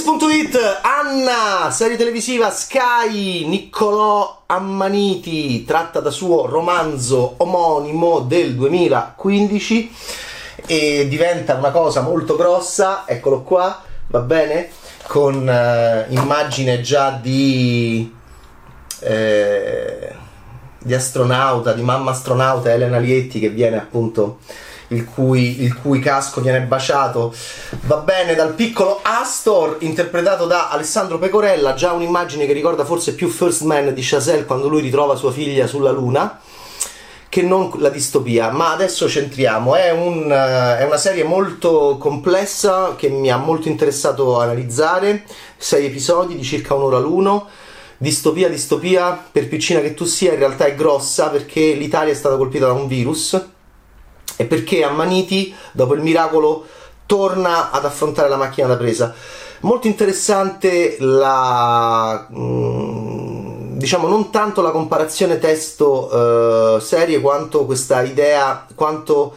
Showbiz.it, Anna, serie televisiva Sky, Niccolò Ammaniti, tratta da suo romanzo omonimo del 2015 e diventa una cosa molto grossa, eccolo qua, va bene? Con eh, immagine già di, eh, di astronauta, di mamma astronauta Elena Lietti che viene appunto il cui, il cui, casco viene baciato. Va bene, dal piccolo Astor, interpretato da Alessandro Pecorella, già un'immagine che ricorda forse più First Man di Chazelle quando lui ritrova sua figlia sulla Luna. Che non la distopia, ma adesso centriamo. È, un, è una serie molto complessa che mi ha molto interessato analizzare. Sei episodi di circa un'ora l'uno. Distopia, distopia, per piccina che tu sia, in realtà è grossa perché l'Italia è stata colpita da un virus e perché Ammaniti, dopo il miracolo, torna ad affrontare la macchina da presa. Molto interessante la... Mm, diciamo non tanto la comparazione testo-serie uh, quanto questa idea, quanto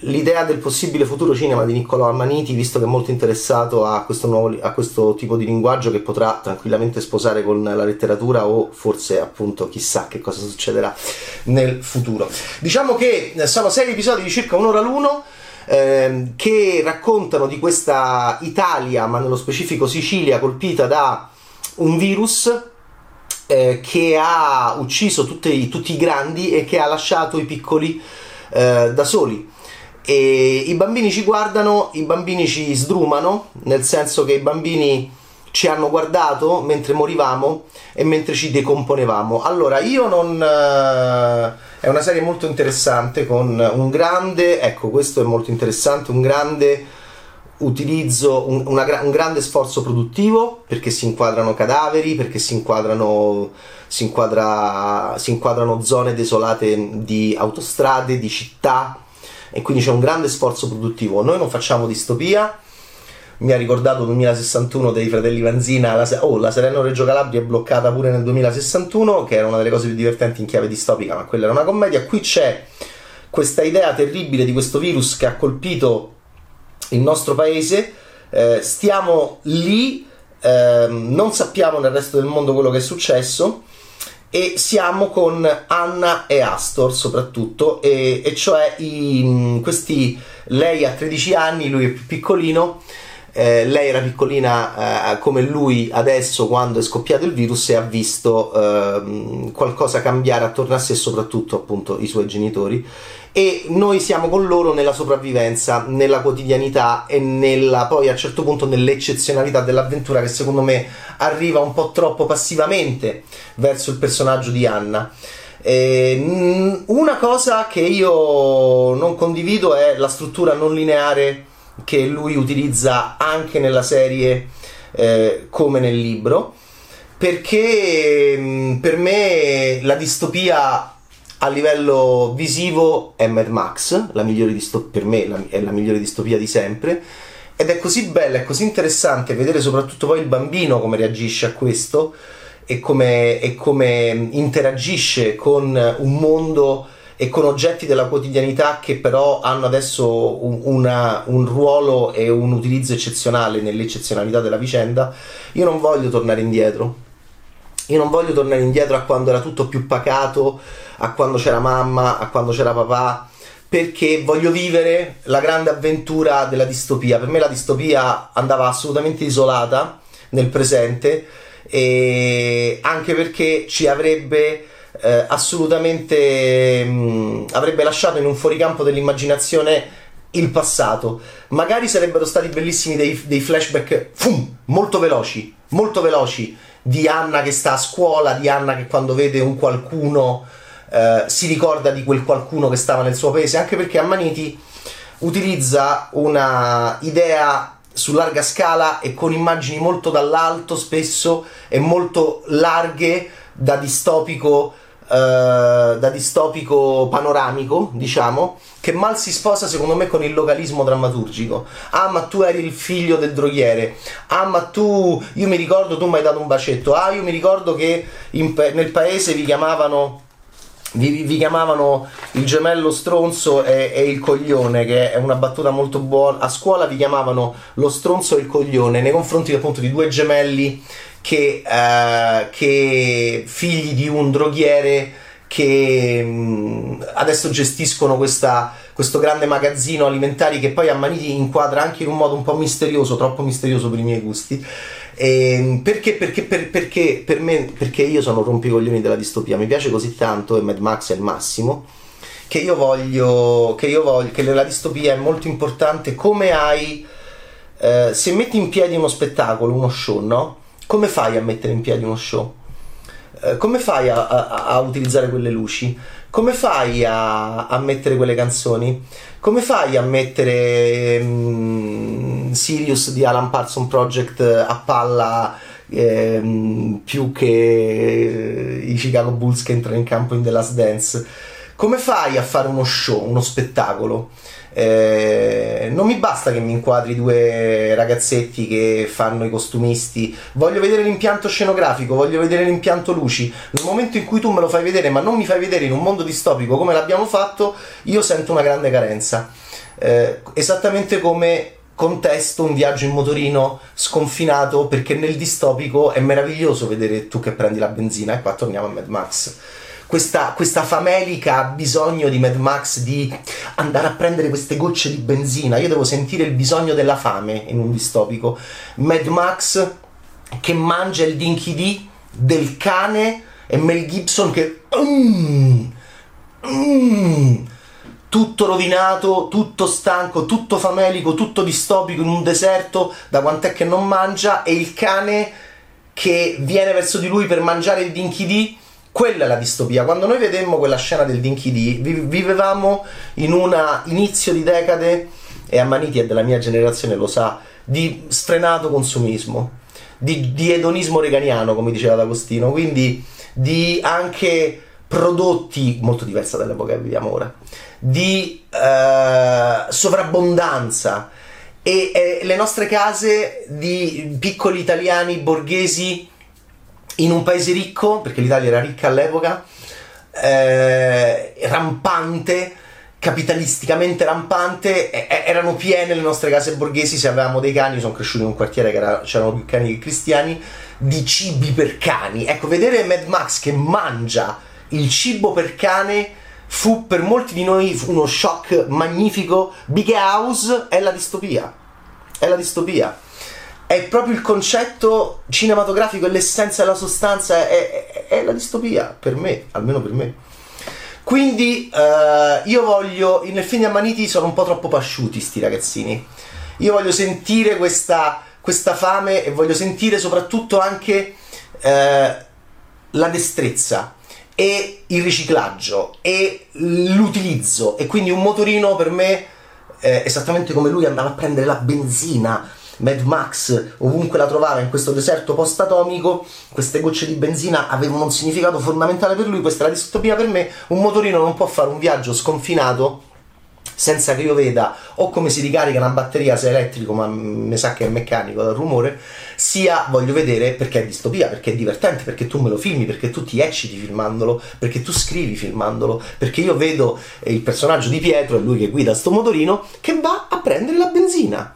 l'idea del possibile futuro cinema di Niccolò Ammaniti, visto che è molto interessato a questo, nuovo, a questo tipo di linguaggio che potrà tranquillamente sposare con la letteratura o forse appunto chissà che cosa succederà nel futuro. Diciamo che sono sei episodi di circa un'ora l'uno. Ehm, che raccontano di questa Italia, ma nello specifico Sicilia, colpita da un virus eh, che ha ucciso tutti, tutti, i grandi e che ha lasciato i piccoli eh, da soli. E i bambini ci guardano, i bambini ci sdrumano, nel senso che i bambini ci hanno guardato mentre morivamo e mentre ci decomponevamo. Allora, io non... Eh, è una serie molto interessante con un grande, ecco questo è molto interessante, un grande utilizzo, un, una, un grande sforzo produttivo perché si inquadrano cadaveri, perché si inquadrano, si, inquadra, si inquadrano zone desolate di autostrade, di città e quindi c'è un grande sforzo produttivo. Noi non facciamo distopia. Mi ha ricordato 2061 dei fratelli Vanzina. La, oh, la Salerno Reggio Calabria è bloccata pure nel 2061, che era una delle cose più divertenti in chiave distopica, ma quella era una commedia. Qui c'è questa idea terribile di questo virus che ha colpito il nostro paese. Eh, stiamo lì, eh, non sappiamo nel resto del mondo quello che è successo e siamo con Anna e Astor soprattutto e, e cioè i, questi lei ha 13 anni lui è più piccolino eh, lei era piccolina eh, come lui adesso quando è scoppiato il virus e ha visto eh, qualcosa cambiare attorno a sé soprattutto appunto i suoi genitori e noi siamo con loro nella sopravvivenza, nella quotidianità e nella, poi a un certo punto nell'eccezionalità dell'avventura che secondo me arriva un po' troppo passivamente verso il personaggio di Anna. Eh, una cosa che io non condivido è la struttura non lineare che lui utilizza anche nella serie eh, come nel libro perché per me la distopia a livello visivo è Mad Max, la migliore distop- per me la, è la migliore distopia di sempre. Ed è così bella, è così interessante vedere soprattutto poi il bambino come reagisce a questo e come, e come interagisce con un mondo e con oggetti della quotidianità che però hanno adesso un, una, un ruolo e un utilizzo eccezionale nell'eccezionalità della vicenda. Io non voglio tornare indietro io non voglio tornare indietro a quando era tutto più pacato, a quando c'era mamma, a quando c'era papà, perché voglio vivere la grande avventura della distopia. Per me la distopia andava assolutamente isolata nel presente anche perché ci avrebbe eh, assolutamente mh, mm, avrebbe lasciato in un fuoricampo dell'immaginazione il passato. Magari sarebbero stati bellissimi dei, dei flashback fum, molto veloci, molto veloci di Anna che sta a scuola, di Anna che quando vede un qualcuno eh, si ricorda di quel qualcuno che stava nel suo paese, anche perché Ammaniti utilizza una idea su larga scala e con immagini molto dall'alto spesso e molto larghe da distopico eh, da distopico panoramico, diciamo, che mal si sposa secondo me con il localismo drammaturgico. Ah, ma tu eri il figlio del droghiere. Ah, ma tu, io mi ricordo, tu mi hai dato un bacetto. Ah, io mi ricordo che in, nel paese vi chiamavano vi, vi, chiamavano il gemello stronzo e, e, il coglione, che è una battuta molto buona. A scuola vi chiamavano lo stronzo e il coglione nei confronti appunto di due gemelli che, eh, che figli di un droghiere che mh, mm, adesso gestiscono questa, questo grande magazzino alimentari che poi Ammaniti inquadra anche in un modo un po' misterioso, troppo misterioso per i miei gusti. E ehm, perché, perché, per, perché, per me, perché io sono rompicoglioni della distopia, mi piace così tanto e Mad Max è il massimo che io voglio che io voglio che nella distopia è molto importante come hai eh, se metti in piedi uno spettacolo, uno show, no? Come fai a mettere in piedi uno show? Eh, come fai a, a, a, utilizzare quelle luci? Come fai a, a, mettere quelle canzoni? Come fai a mettere Sirius di Alan Parson Project a palla eh, più che i Chicago Bulls che entrano in campo in The Last Dance? Come fai a fare uno show, uno spettacolo? Eh, non mi basta che mi inquadri due ragazzetti che fanno i costumisti, voglio vedere l'impianto scenografico, voglio vedere l'impianto luci. Nel momento in cui tu me lo fai vedere, ma non mi fai vedere in un mondo distopico come l'abbiamo fatto, io sento una grande carenza. Eh, esattamente come contesto un viaggio in motorino sconfinato perché nel distopico è meraviglioso vedere tu che prendi la benzina e qua torniamo a Mad Max questa, questa famelica ha bisogno di Mad Max di andare a prendere queste gocce di benzina. Io devo sentire il bisogno della fame in un distopico. Mad Max che mangia il Dinky D del cane e Mel Gibson che... Mm, mm, tutto rovinato, tutto stanco, tutto famelico, tutto distopico in un deserto, da quant'è che non mangia, e il cane che viene verso di lui per mangiare il Dinky D quella è la distopia. Quando noi vedemmo quella scena del Dinky D, vivevamo in un inizio di decade, e Ammaniti è della mia generazione, lo sa, di sfrenato consumismo, di, di edonismo reganiano, come diceva D'Agostino, quindi di anche prodotti molto diversa dall'epoca che viviamo ora, di eh, sovrabbondanza e, e le nostre case di piccoli italiani borghesi in un paese ricco, perché l'Italia era ricca all'epoca, eh, rampante, capitalisticamente rampante, eh, erano piene le nostre case borghesi, se avevamo dei cani, sono cresciuto in un quartiere che era, c'erano più cani che cristiani, di cibi per cani. Ecco, vedere Mad Max che mangia il cibo per cane fu per molti di noi uno shock magnifico. Big House è la distopia. È la distopia è proprio il concetto cinematografico e l'essenza e la sostanza è, è, è, la distopia per me, almeno per me. Quindi uh, io voglio, nel film di Ammaniti sono un po' troppo pasciuti sti ragazzini. Io voglio sentire questa, questa fame e voglio sentire soprattutto anche uh, la destrezza e il riciclaggio e l'utilizzo. E quindi un motorino per me eh, esattamente come lui andava a prendere la benzina Mad Max ovunque la trovava in questo deserto post-atomico, queste gocce di benzina avevano un significato fondamentale per lui, questa è la distopia per me, un motorino non può fare un viaggio sconfinato senza che io veda o come si ricarica una batteria se è elettrico ma mi sa che è meccanico dal rumore sia voglio vedere perché è distopia perché è divertente perché tu me lo filmi perché tu ti ecciti filmandolo perché tu scrivi filmandolo perché io vedo il personaggio di Pietro è lui che guida sto motorino che va a prendere la benzina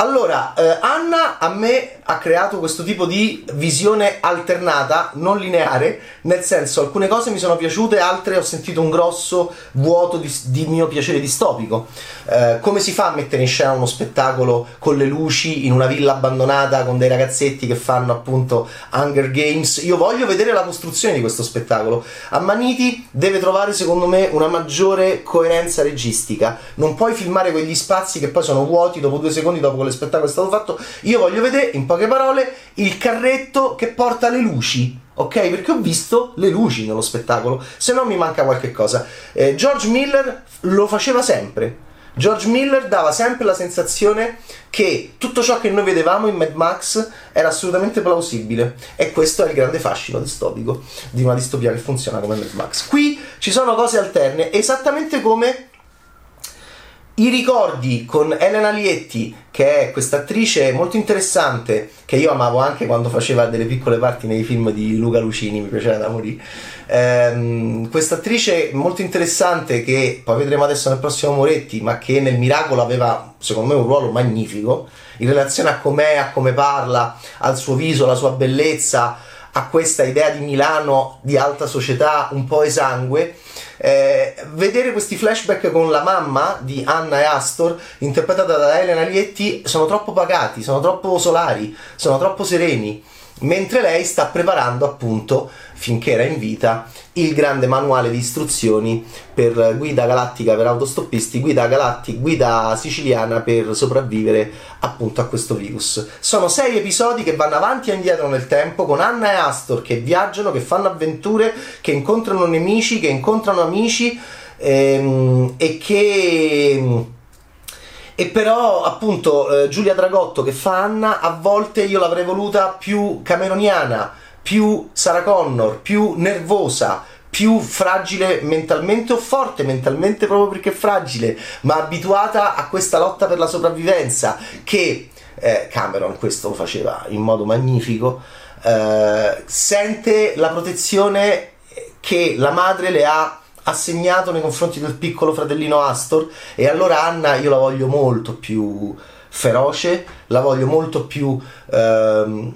allora, eh, Anna a me ha creato questo tipo di visione alternata, non lineare, nel senso alcune cose mi sono piaciute, altre ho sentito un grosso vuoto di, di mio piacere distopico. Eh, come si fa a mettere in scena uno spettacolo con le luci in una villa abbandonata con dei ragazzetti che fanno appunto Hunger Games? Io voglio vedere la costruzione di questo spettacolo. Ammaniti deve trovare secondo me una maggiore coerenza registica. Non puoi filmare quegli spazi che poi sono vuoti dopo due secondi dopo lo spettacolo è stato fatto. Io voglio vedere, in poche parole, il carretto che porta le luci. Ok? Perché ho visto le luci nello spettacolo, se no mi manca qualche cosa. Eh, George Miller lo faceva sempre. George Miller dava sempre la sensazione che tutto ciò che noi vedevamo in Mad Max era assolutamente plausibile e questo è il grande fascino distopico di una distopia che funziona come Mad Max. Qui ci sono cose alterne, esattamente come I ricordi con Elena Lietti, che è questa attrice molto interessante, che io amavo anche quando faceva delle piccole parti nei film di Luca Lucini, mi piaceva da morire. Ehm, questa attrice molto interessante che poi vedremo adesso nel prossimo Moretti, ma che nel Miracolo aveva secondo me un ruolo magnifico in relazione a com'è, a come parla, al suo viso, alla sua bellezza, a questa idea di Milano di alta società un po' esangue eh, vedere questi flashback con la mamma di Anna e Astor, interpretata da Elena Lietti, sono troppo pagati, sono troppo solari, sono troppo sereni mentre lei sta preparando appunto finché era in vita il grande manuale di istruzioni per guida galattica per autostoppisti, guida galattica, guida siciliana per sopravvivere appunto a questo virus. Sono sei episodi che vanno avanti e indietro nel tempo con Anna e Astor che viaggiano, che fanno avventure, che incontrano nemici, che incontrano amici ehm, e che e però appunto eh, Giulia Dragotto che fa Anna a volte io l'avrei voluta più cameroniana più Sarah Connor più nervosa più fragile mentalmente o forte mentalmente proprio perché fragile ma abituata a questa lotta per la sopravvivenza che eh, Cameron questo faceva in modo magnifico eh, sente la protezione che la madre le ha assegnato nei confronti del piccolo fratellino Astor e allora Anna io la voglio molto più feroce, la voglio molto più ehm,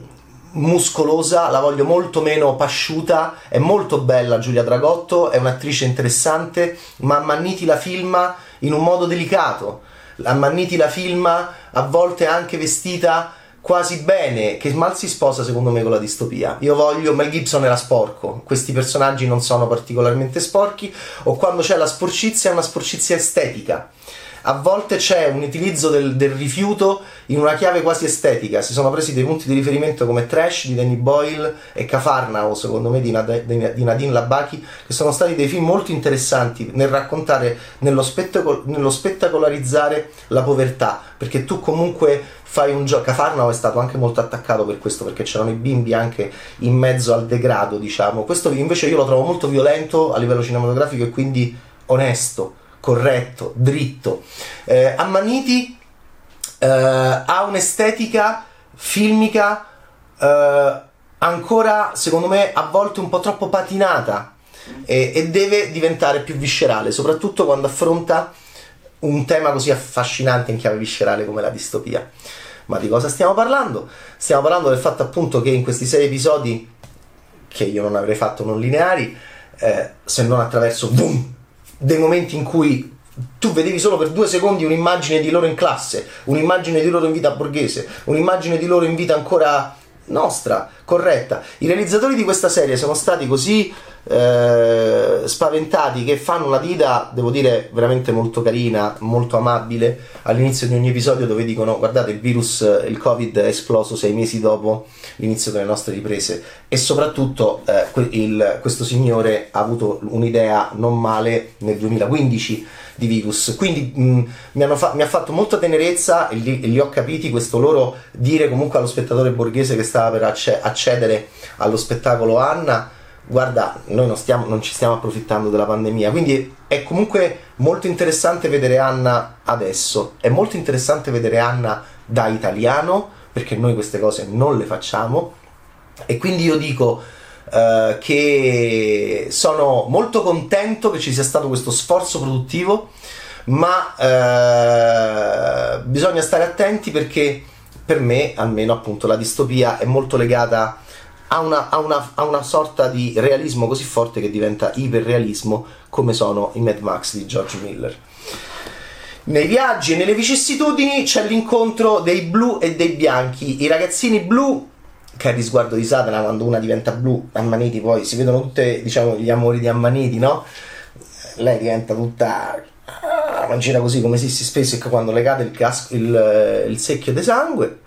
muscolosa, la voglio molto meno pasciuta, è molto bella Giulia Dragotto, è un'attrice interessante, ma Manniti la filma in un modo delicato. Manniti la filma a volte anche vestita quasi bene, che mal si sposa secondo me con la distopia. Io voglio, Mel Gibson era sporco, questi personaggi non sono particolarmente sporchi, o quando c'è la sporcizia è una sporcizia estetica a volte c'è un utilizzo del, del, rifiuto in una chiave quasi estetica. Si sono presi dei punti di riferimento come Trash di Danny Boyle e Cafarnao, secondo me, di, Nad- di Nadine Labaki, che sono stati dei film molto interessanti nel raccontare, nello, spettacol- nello spettacolarizzare la povertà, perché tu comunque fai un gioco. Cafarnao è stato anche molto attaccato per questo, perché c'erano i bimbi anche in mezzo al degrado, diciamo. Questo invece io lo trovo molto violento a livello cinematografico e quindi onesto corretto, dritto. Eh, Ammaniti eh, ha un'estetica filmica eh, ancora, secondo me, a volte un po' troppo patinata e, e deve diventare più viscerale, soprattutto quando affronta un tema così affascinante in chiave viscerale come la distopia. Ma di cosa stiamo parlando? Stiamo parlando del fatto appunto che in questi sei episodi, che io non avrei fatto non lineari, eh, se non attraverso boom, dei momenti in cui tu vedevi solo per due secondi un'immagine di loro in classe, un'immagine di loro in vita borghese, un'immagine di loro in vita ancora nostra, corretta. I realizzatori di questa serie sono stati così eh, spaventati che fanno una dita, devo dire, veramente molto carina, molto amabile all'inizio di ogni episodio dove dicono guardate il virus, il covid è esploso sei mesi dopo l'inizio delle nostre riprese e soprattutto eh, il, questo signore ha avuto un'idea non male nel 2015 di virus. Quindi mh, mi, fa- mi, ha fatto molta tenerezza e li-, li, ho capiti questo loro dire comunque allo spettatore borghese che stava per acc- accedere allo spettacolo Anna. Guarda, noi non, stiamo, non ci stiamo approfittando della pandemia, quindi è comunque molto interessante vedere Anna adesso, è molto interessante vedere Anna da italiano, perché noi queste cose non le facciamo, e quindi io dico, eh, che sono molto contento che ci sia stato questo sforzo produttivo, ma eh, bisogna stare attenti perché per me, almeno appunto, la distopia è molto legata a una, a, una, a una, sorta di realismo così forte che diventa iperrealismo come sono i Mad Max di George Miller. Nei viaggi e nelle vicissitudini c'è l'incontro dei blu e dei bianchi. I ragazzini blu che è il risguardo di Satana quando una diventa blu, Ammaniti poi si vedono tutti diciamo gli amori di Ammaniti, no? Lei diventa tutta ah, così come si spesso quando le cade il, casco, il, il secchio di sangue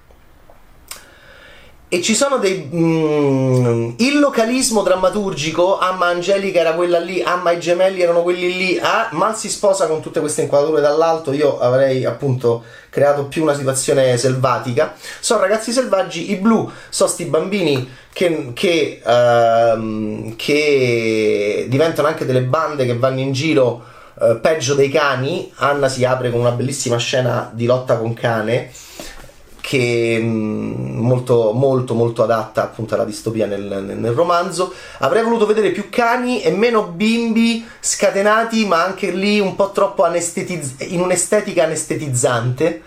e ci sono dei mm, il localismo drammaturgico Amma Angelica era quella lì Amma i gemelli erano quelli lì ah, mal si sposa con tutte queste inquadrature dall'alto io avrei appunto creato più una situazione selvatica. Sono ragazzi selvaggi i blu sono sti bambini che, che, uh, che diventano anche delle bande che vanno in giro uh, peggio dei cani, Anna si apre con una bellissima scena di lotta con cane che mh, mm, molto molto molto adatta appunto alla distopia nel, nel, nel, romanzo. Avrei voluto vedere più cani e meno bimbi scatenati ma anche lì un po' troppo anestetiz- in un'estetica anestetizzante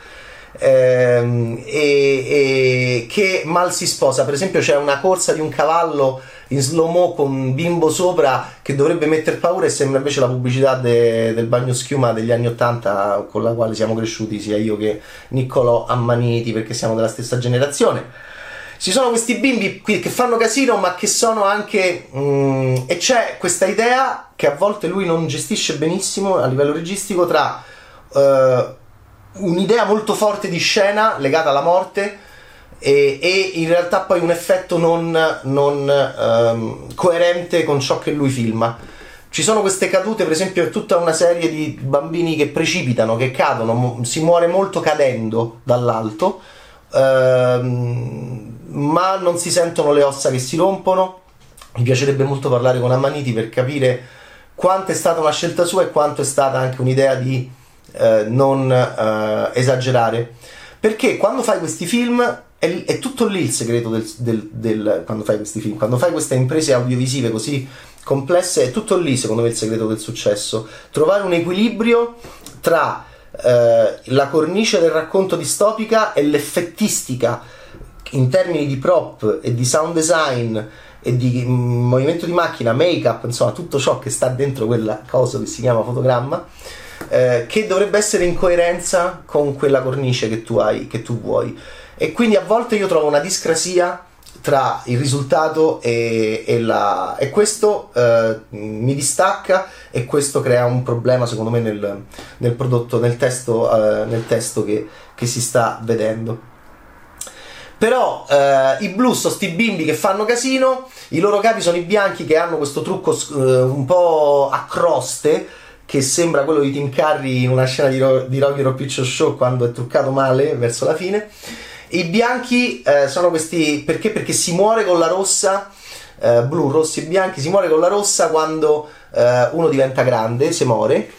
ehm, e, e che mal si sposa. Per esempio c'è una corsa di un cavallo in slow mo con un bimbo sopra che dovrebbe mettere paura e sembra invece la pubblicità de, del bagno schiuma degli anni 80 con la quale siamo cresciuti sia io che Niccolò Ammaniti perché siamo della stessa generazione. Ci sono questi bimbi che fanno casino ma che sono anche mm, e c'è questa idea che a volte lui non gestisce benissimo a livello registico tra uh, un'idea molto forte di scena legata alla morte e, e, in realtà poi un effetto non, non um, coerente con ciò che lui filma. Ci sono queste cadute, per esempio, è tutta una serie di bambini che precipitano, che cadono, si muore molto cadendo dall'alto, ehm, ma non si sentono le ossa che si rompono. Mi piacerebbe molto parlare con Ammaniti per capire quanto è stata una scelta sua e quanto è stata anche un'idea di eh, non eh, esagerare. Perché quando fai questi film è, è, tutto lì il segreto del, del, del, quando fai questi film, quando fai queste imprese audiovisive così complesse, è tutto lì secondo me il segreto del successo. Trovare un equilibrio tra eh, la cornice del racconto distopica e l'effettistica in termini di prop e di sound design e di mm, movimento di macchina, make-up, insomma tutto ciò che sta dentro quella cosa che si chiama fotogramma. Eh, che dovrebbe essere in coerenza con quella cornice che tu hai, che tu vuoi. E quindi a volte io trovo una discrasia tra il risultato e, e, la, e questo eh, mi distacca e questo crea un problema secondo me nel, nel prodotto, nel testo, eh, nel testo che, che, si sta vedendo. Però eh, i blu sono sti bimbi che fanno casino, i loro capi sono i bianchi che hanno questo trucco eh, un po' a croste che sembra quello di Tim Curry in una scena di, Ro- di Rocky Picture Show quando è truccato male verso la fine i bianchi eh, sono questi perché? Perché si muore con la rossa, eh, blu, rossi e bianchi, si muore con la rossa quando eh, uno diventa grande, si muore.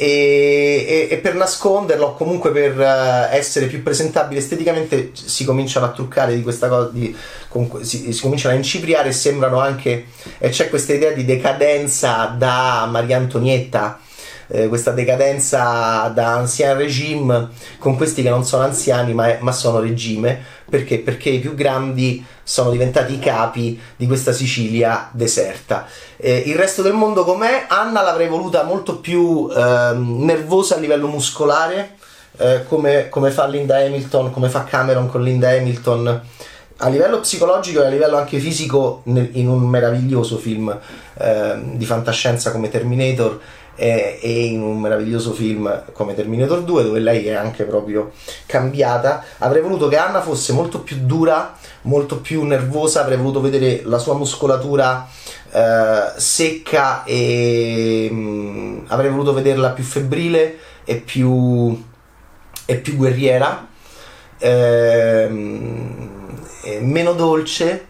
E, e, e, per nasconderlo comunque per uh, essere più presentabile esteticamente si cominciano a truccare di questa cosa di, con, si, si, cominciano a incipriare e sembrano anche e c'è questa idea di decadenza da Maria Antonietta eh, questa decadenza da ancien regime con questi che non sono anziani ma, ma sono regime perché? perché i più grandi sono diventati i capi di questa Sicilia deserta. Eh, il resto del mondo com'è? Anna l'avrei voluta molto più eh, nervosa a livello muscolare, eh, come, come, fa Linda Hamilton, come fa Cameron con Linda Hamilton. A livello psicologico e a livello anche fisico, in un meraviglioso film ehm, di fantascienza come Terminator, e, e in un meraviglioso film come Terminator 2 dove lei è anche proprio cambiata. Avrei voluto che Anna fosse molto più dura molto più nervosa avrei voluto vedere la sua muscolatura eh, secca e mh, mm, avrei voluto vederla più febbrile e più, e più guerriera eh, meno dolce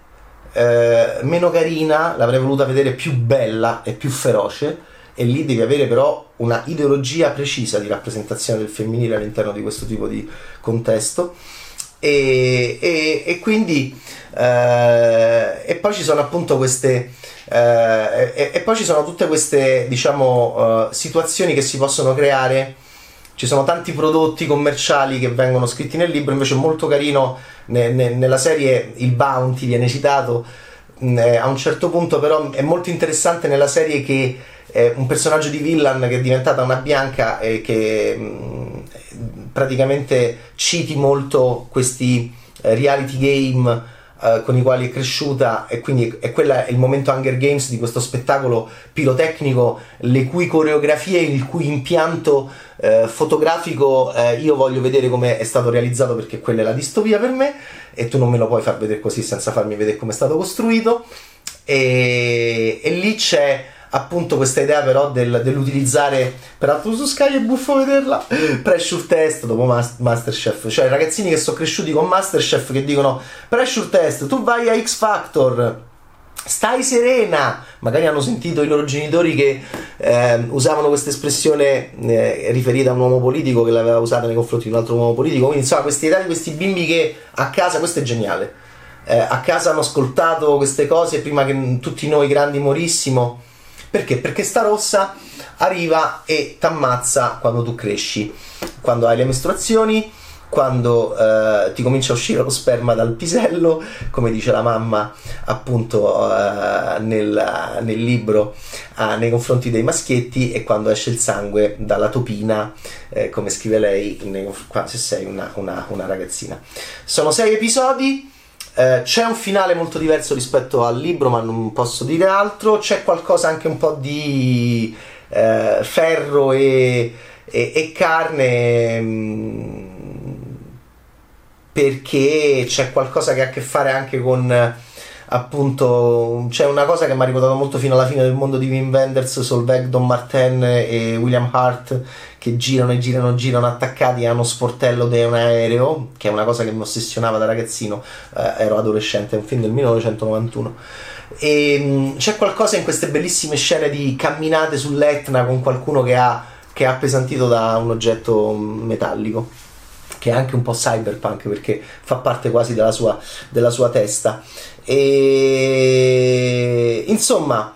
eh, meno carina l'avrei voluta vedere più bella e più feroce e lì devi avere però una ideologia precisa di rappresentazione del femminile all'interno di questo tipo di contesto. E, e, e quindi eh, e poi ci sono appunto queste eh, e, e, poi ci sono tutte queste diciamo uh, situazioni che si possono creare. Ci sono tanti prodotti commerciali che vengono scritti nel libro invece molto carino ne, ne, nella serie il bounty viene citato eh, a un certo punto però è molto interessante nella serie che eh, un personaggio di villain che è diventata una bianca e che mh, mm, praticamente citi molto questi eh, reality game Uh, con i quali è cresciuta e quindi è quella il momento Hunger Games di questo spettacolo pirotecnico le cui coreografie il cui impianto uh, fotografico uh, io voglio vedere come è stato realizzato perché quella è la distopia per me e tu non me lo puoi far vedere così senza farmi vedere come è stato costruito. E, e lì c'è appunto questa idea però del, dell'utilizzare peraltro su Sky è buffo vederla pressure test dopo Masterchef cioè ragazzini che sono cresciuti con Masterchef che dicono pressure test tu vai a X Factor Stai serena! Magari hanno sentito i loro genitori che eh, usavano questa espressione eh, riferita a un uomo politico che l'aveva usata nei confronti di un altro uomo politico. Quindi, insomma, queste età di questi bimbi che a casa, questo è geniale. Eh, a casa hanno ascoltato queste cose prima che tutti noi grandi morissimo. Perché? Perché sta rossa arriva e t'ammazza quando tu cresci, quando hai le mestruazioni quando eh, ti comincia a uscire lo sperma dal pisello, come dice la mamma appunto eh, nel, nel, libro eh, nei confronti dei maschietti e quando esce il sangue dalla topina, eh, come scrive lei nei, se sei una, una, una, ragazzina. Sono sei episodi. Eh, c'è un finale molto diverso rispetto al libro, ma non posso dire altro. C'è qualcosa anche un po' di eh, ferro e, e, e carne. Mh, mm, perché c'è qualcosa che ha a che fare anche con appunto c'è una cosa che mi ha ricordato molto fino alla fine del mondo di Wim Wenders Solveig, Don Martin e William Hart che girano e girano e girano attaccati a uno sportello di un aereo che è una cosa che mi ossessionava da ragazzino eh, ero adolescente, è un film del 1991 e mh, c'è qualcosa in queste bellissime scene di camminate sull'Etna con qualcuno che ha, che ha appesantito da un oggetto metallico che è anche un po' cyberpunk perché fa parte quasi della sua, della sua testa. E insomma.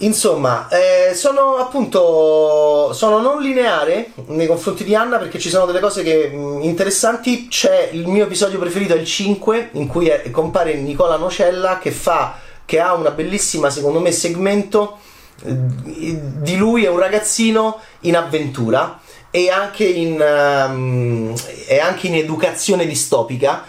Insomma, eh, sono appunto sono non lineare nei confronti di Anna perché ci sono delle cose che, mh, mm, interessanti. C'è il mio episodio preferito, è il 5, in cui è, compare Nicola Nocella che fa che ha una bellissima, secondo me, segmento eh, di lui e un ragazzino in avventura e anche in, um, e anche in educazione distopica.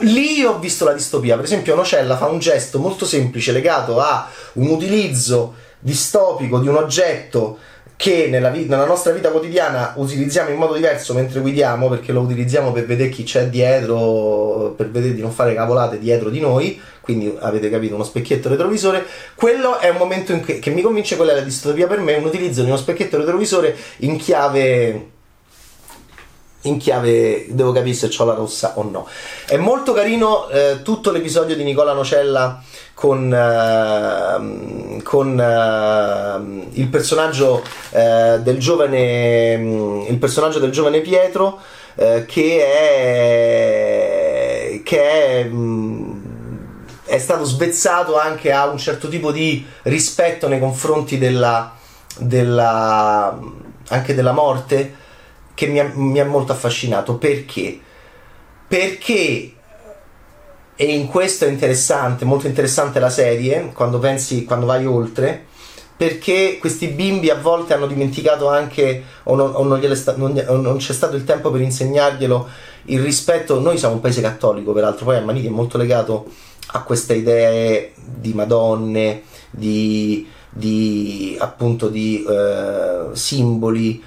Lì ho visto la distopia, per esempio Nocella fa un gesto molto semplice legato a un utilizzo distopico di un oggetto che nella, vita, nella, nostra vita quotidiana utilizziamo in modo diverso mentre guidiamo perché lo utilizziamo per vedere chi c'è dietro, per vedere di non fare cavolate dietro di noi, quindi avete capito uno specchietto retrovisore, quello è un momento in cui, che mi convince quella è la distopia per me, un utilizzo di uno specchietto retrovisore in chiave in chiave devo capire se ho la rossa o no. È molto carino eh, tutto l'episodio di Nicola Nocella con, uh, con uh, il personaggio uh, del giovane um, il personaggio del giovane Pietro che è che è, um, è stato svezzato anche a un certo tipo di rispetto nei confronti della, della anche della morte che mi ha, mi ha molto affascinato perché perché e in questo è interessante, molto interessante la serie, quando pensi, quando vai oltre, perché questi bimbi a volte hanno dimenticato anche, o non, o non, sta, non, non c'è stato il tempo per insegnarglielo, il rispetto. Noi siamo un paese cattolico, peraltro, poi Ammaniti è molto legato a queste idee di madonne, di, di appunto di eh, simboli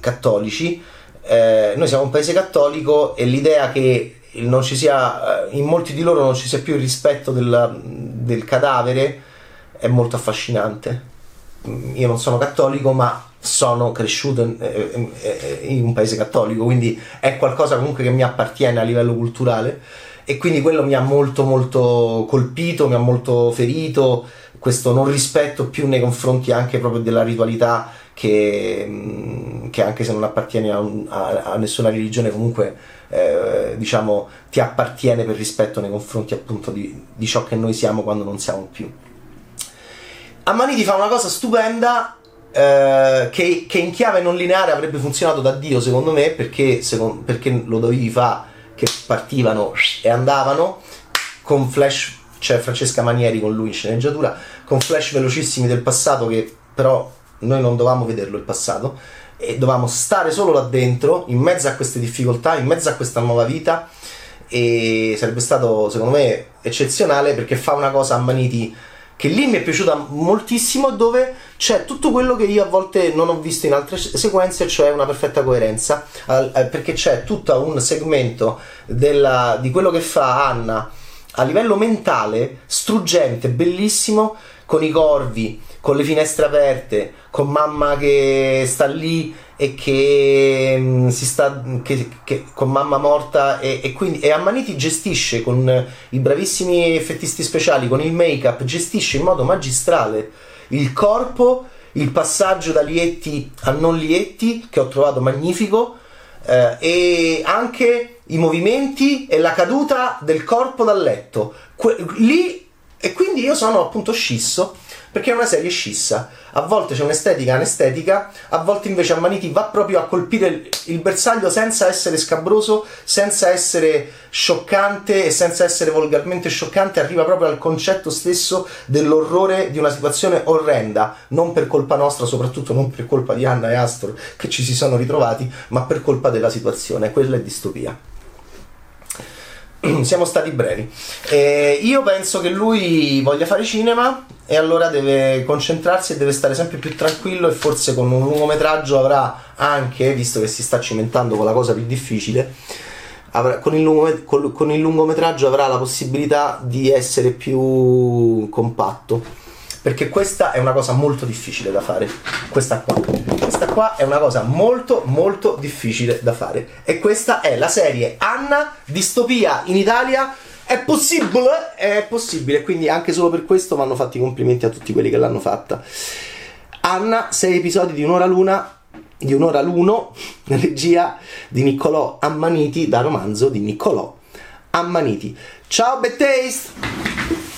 cattolici. Eh, noi siamo un paese cattolico e l'idea che non ci sia, eh, in molti di loro non ci sia più il rispetto del, del cadavere è molto affascinante. Io non sono cattolico, ma sono cresciuto in, in, in, un paese cattolico, quindi è qualcosa comunque che mi appartiene a livello culturale e quindi quello mi ha molto molto colpito, mi ha molto ferito, questo non rispetto più nei confronti anche proprio della ritualità che, che anche se non appartiene a, un, a, a nessuna religione comunque eh, diciamo, ti appartiene per rispetto nei confronti appunto di, di ciò che noi siamo quando non siamo più. Ammaniti fa una cosa stupenda eh, che, che, in chiave non lineare avrebbe funzionato da Dio secondo me perché, secondo, perché lo dovevi fare che partivano e andavano con flash c'è Francesca Manieri con lui in sceneggiatura con flash velocissimi del passato che però noi non dovevamo vederlo il passato e dovevamo stare solo là dentro, in mezzo a queste difficoltà, in mezzo a questa nuova vita e sarebbe stato secondo me eccezionale perché fa una cosa a Maniti che lì mi è piaciuta moltissimo dove c'è tutto quello che io a volte non ho visto in altre sequenze, cioè una perfetta coerenza, eh, perché c'è tutto un segmento della, di quello che fa Anna a livello mentale, struggente, bellissimo, con i corvi, con le finestre aperte, con mamma che sta lì e che mh, si sta che, che, con mamma morta e, e quindi e Ammaniti gestisce con i bravissimi effettisti speciali, con il make-up, gestisce in modo magistrale il corpo, il passaggio da lietti a non lietti che ho trovato magnifico eh, e anche i movimenti e la caduta del corpo dal letto. Que- lì e quindi io sono appunto scisso perché è una serie scissa. A volte c'è un'estetica anestetica, a volte invece Ammaniti va proprio a colpire il bersaglio senza essere scabroso, senza essere scioccante e senza essere volgarmente scioccante, arriva proprio al concetto stesso dell'orrore di una situazione orrenda, non per colpa nostra, soprattutto non per colpa di Anna e Astor che ci si sono ritrovati, ma per colpa della situazione. Quella è distopia. siamo stati brevi. Eh, io penso che lui voglia fare cinema e allora deve concentrarsi e deve stare sempre più tranquillo e forse con un lungometraggio avrà anche, visto che si sta cimentando con la cosa più difficile, avrà, con, il lungo, con il lungometraggio avrà la possibilità di essere più compatto perché questa è una cosa molto difficile da fare. Questa qua. Questa qua è una cosa molto molto difficile da fare. E questa è la serie Anna Distopia in Italia. È possibile? È possibile, quindi anche solo per questo vanno fatti i complimenti a tutti quelli che l'hanno fatta. Anna, sei episodi di un'ora l'una di un'ora l'uno, regia di Niccolò Ammaniti, da romanzo di Niccolò Ammaniti. Ciao Bad!